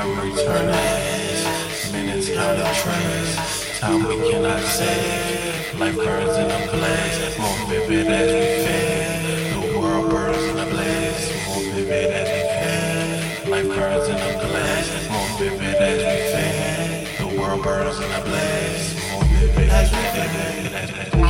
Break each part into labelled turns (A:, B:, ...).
A: memory turn ash. Minutes count up trash. Time we cannot save. Like birds in a blaze. More vivid as we fade. The world burns in a blaze. More vivid as we fade. Like birds in a blaze. More vivid as we fade. The world burns in a blaze. More vivid as we fade.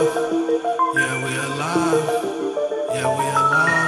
A: alive. Yeah, we alive. Yeah, we alive.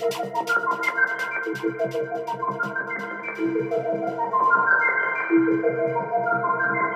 B: Thank you.